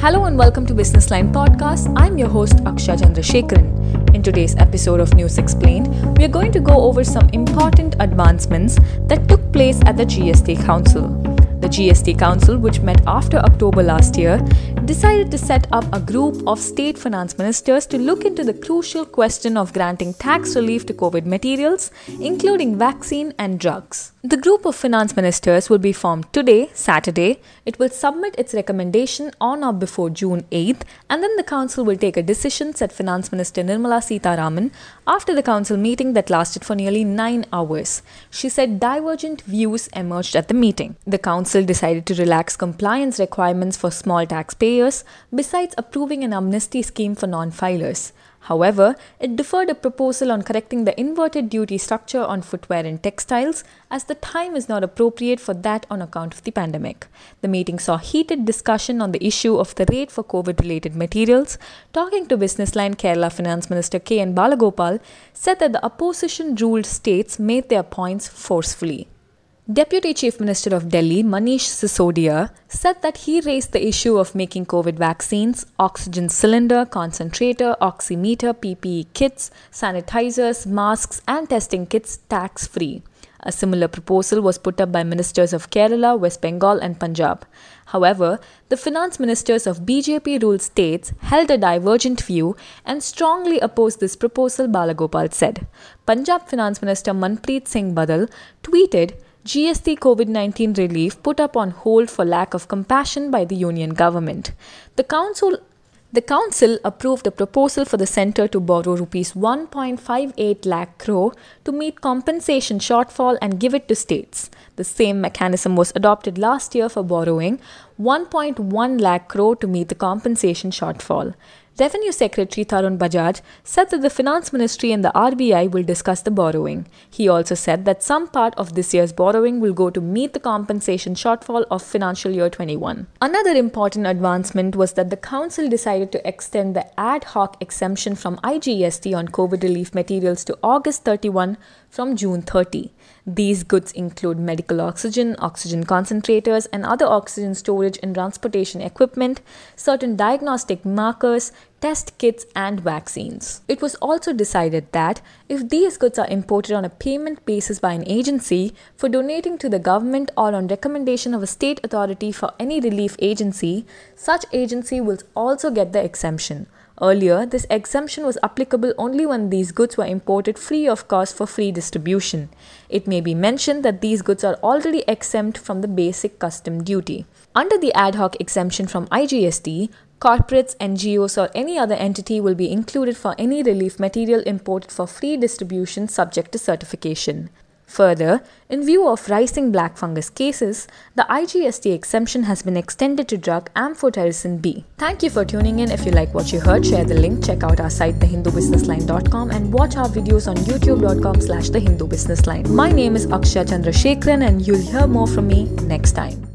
Hello and welcome to Business Line Podcast. I'm your host Aksha Chandrasekharan. In today's episode of News Explained, we are going to go over some important advancements that took place at the GST Council. The GST Council, which met after October last year, decided to set up a group of state finance ministers to look into the crucial question of granting tax relief to COVID materials, including vaccine and drugs. The group of finance ministers will be formed today, Saturday. It will submit its recommendation on or before June 8th, and then the council will take a decision, said Finance Minister Nirmala Sitharaman after the council meeting that lasted for nearly nine hours. She said divergent views emerged at the meeting. The council decided to relax compliance requirements for small taxpayers, besides approving an amnesty scheme for non filers. However, it deferred a proposal on correcting the inverted duty structure on footwear and textiles, as the time is not appropriate for that on account of the pandemic. The meeting saw heated discussion on the issue of the rate for COVID related materials. Talking to Businessline, Kerala Finance Minister K. N. Balagopal said that the opposition ruled states made their points forcefully. Deputy Chief Minister of Delhi, Manish Sisodia, said that he raised the issue of making COVID vaccines, oxygen cylinder, concentrator, oximeter, PPE kits, sanitizers, masks, and testing kits tax free. A similar proposal was put up by ministers of Kerala, West Bengal, and Punjab. However, the finance ministers of BJP ruled states held a divergent view and strongly opposed this proposal, Balagopal said. Punjab Finance Minister Manpreet Singh Badal tweeted, GST COVID 19 relief put up on hold for lack of compassion by the union government. The council the council approved a proposal for the centre to borrow rupees 1.58 lakh crore to meet compensation shortfall and give it to states. The same mechanism was adopted last year for borrowing 1.1 lakh crore to meet the compensation shortfall. Revenue Secretary Tarun Bajaj said that the Finance Ministry and the RBI will discuss the borrowing. He also said that some part of this year's borrowing will go to meet the compensation shortfall of financial year 21. Another important advancement was that the Council decided to extend the ad hoc exemption from IGST on COVID relief materials to August 31 from June 30. These goods include medical oxygen, oxygen concentrators, and other oxygen storage and transportation equipment, certain diagnostic markers, test kits, and vaccines. It was also decided that if these goods are imported on a payment basis by an agency for donating to the government or on recommendation of a state authority for any relief agency, such agency will also get the exemption. Earlier, this exemption was applicable only when these goods were imported free of cost for free distribution. It may be mentioned that these goods are already exempt from the basic custom duty. Under the ad hoc exemption from IGST, corporates, NGOs, or any other entity will be included for any relief material imported for free distribution subject to certification. Further, in view of rising black fungus cases, the IGST exemption has been extended to drug amphotericin B. Thank you for tuning in. If you like what you heard, share the link, check out our site thehindubusinessline.com and watch our videos on youtube.com slash thehindubusinessline. My name is Aksha Chandrasekharan and you'll hear more from me next time.